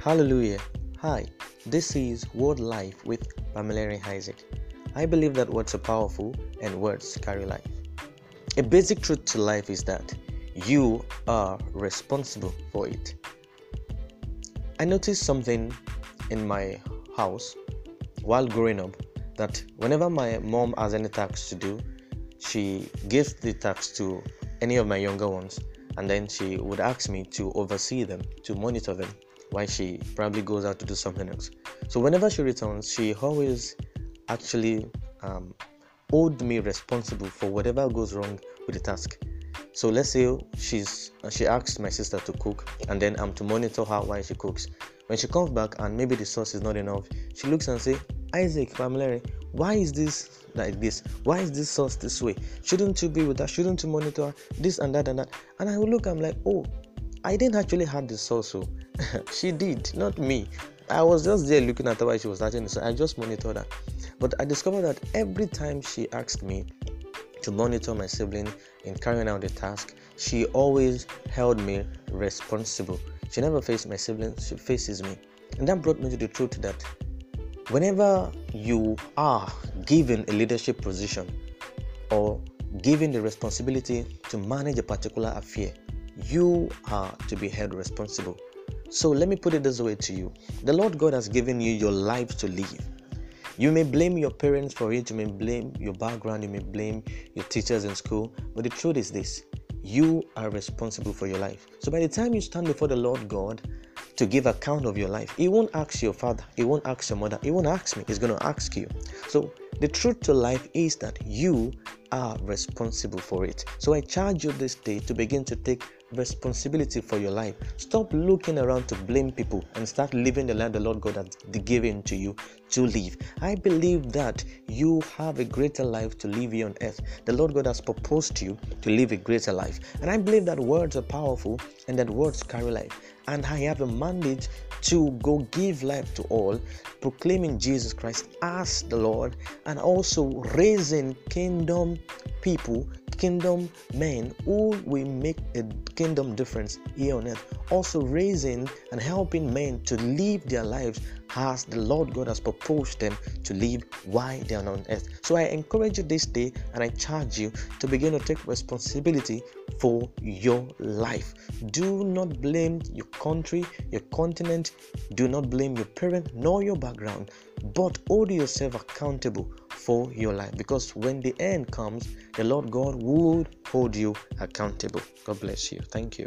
Hallelujah. Hi, this is Word Life with Pamela Isaac. I believe that words are powerful and words carry life. A basic truth to life is that you are responsible for it. I noticed something in my house while growing up that whenever my mom has any tasks to do, she gives the tasks to any of my younger ones and then she would ask me to oversee them, to monitor them while she probably goes out to do something else. So whenever she returns, she always actually um, owed me responsible for whatever goes wrong with the task. So let's say she's she asks my sister to cook, and then I'm to monitor her while she cooks. When she comes back and maybe the sauce is not enough, she looks and say, Isaac, Pamela, why is this like this? Why is this sauce this way? Shouldn't you be with her? Shouldn't you monitor this and that and that? And I will look, I'm like, oh, I didn't actually have the sauce, oh. so she did, not me. I was just there looking at her while she was starting so I just monitored her. But I discovered that every time she asked me to monitor my sibling in carrying out the task, she always held me responsible. She never faced my siblings, she faces me. And that brought me to the truth that whenever you are given a leadership position or given the responsibility to manage a particular affair, you are to be held responsible. So let me put it this way to you the Lord God has given you your life to live. You may blame your parents for it, you may blame your background, you may blame your teachers in school, but the truth is this you are responsible for your life. So by the time you stand before the Lord God to give account of your life, He won't ask your father, He won't ask your mother, He won't ask me, He's going to ask you. So the truth to life is that you are responsible for it. So I charge you this day to begin to take responsibility for your life. Stop looking around to blame people and start living the life the Lord God has given to you to live. I believe that you have a greater life to live here on earth. The Lord God has proposed to you to live a greater life. And I believe that words are powerful and that words carry life. And I have a mandate to go give life to all, proclaiming Jesus Christ as the Lord, and also raising kingdom people, kingdom men who will make a kingdom difference here on earth. Also, raising and helping men to live their lives as the Lord God has proposed them to live while they are on earth. So I encourage you this day and I charge you to begin to take responsibility for your life. Do not blame your country, your continent, do not blame your parent nor your background, but hold yourself accountable for your life because when the end comes, the Lord God would hold you accountable. God bless you. Thank you.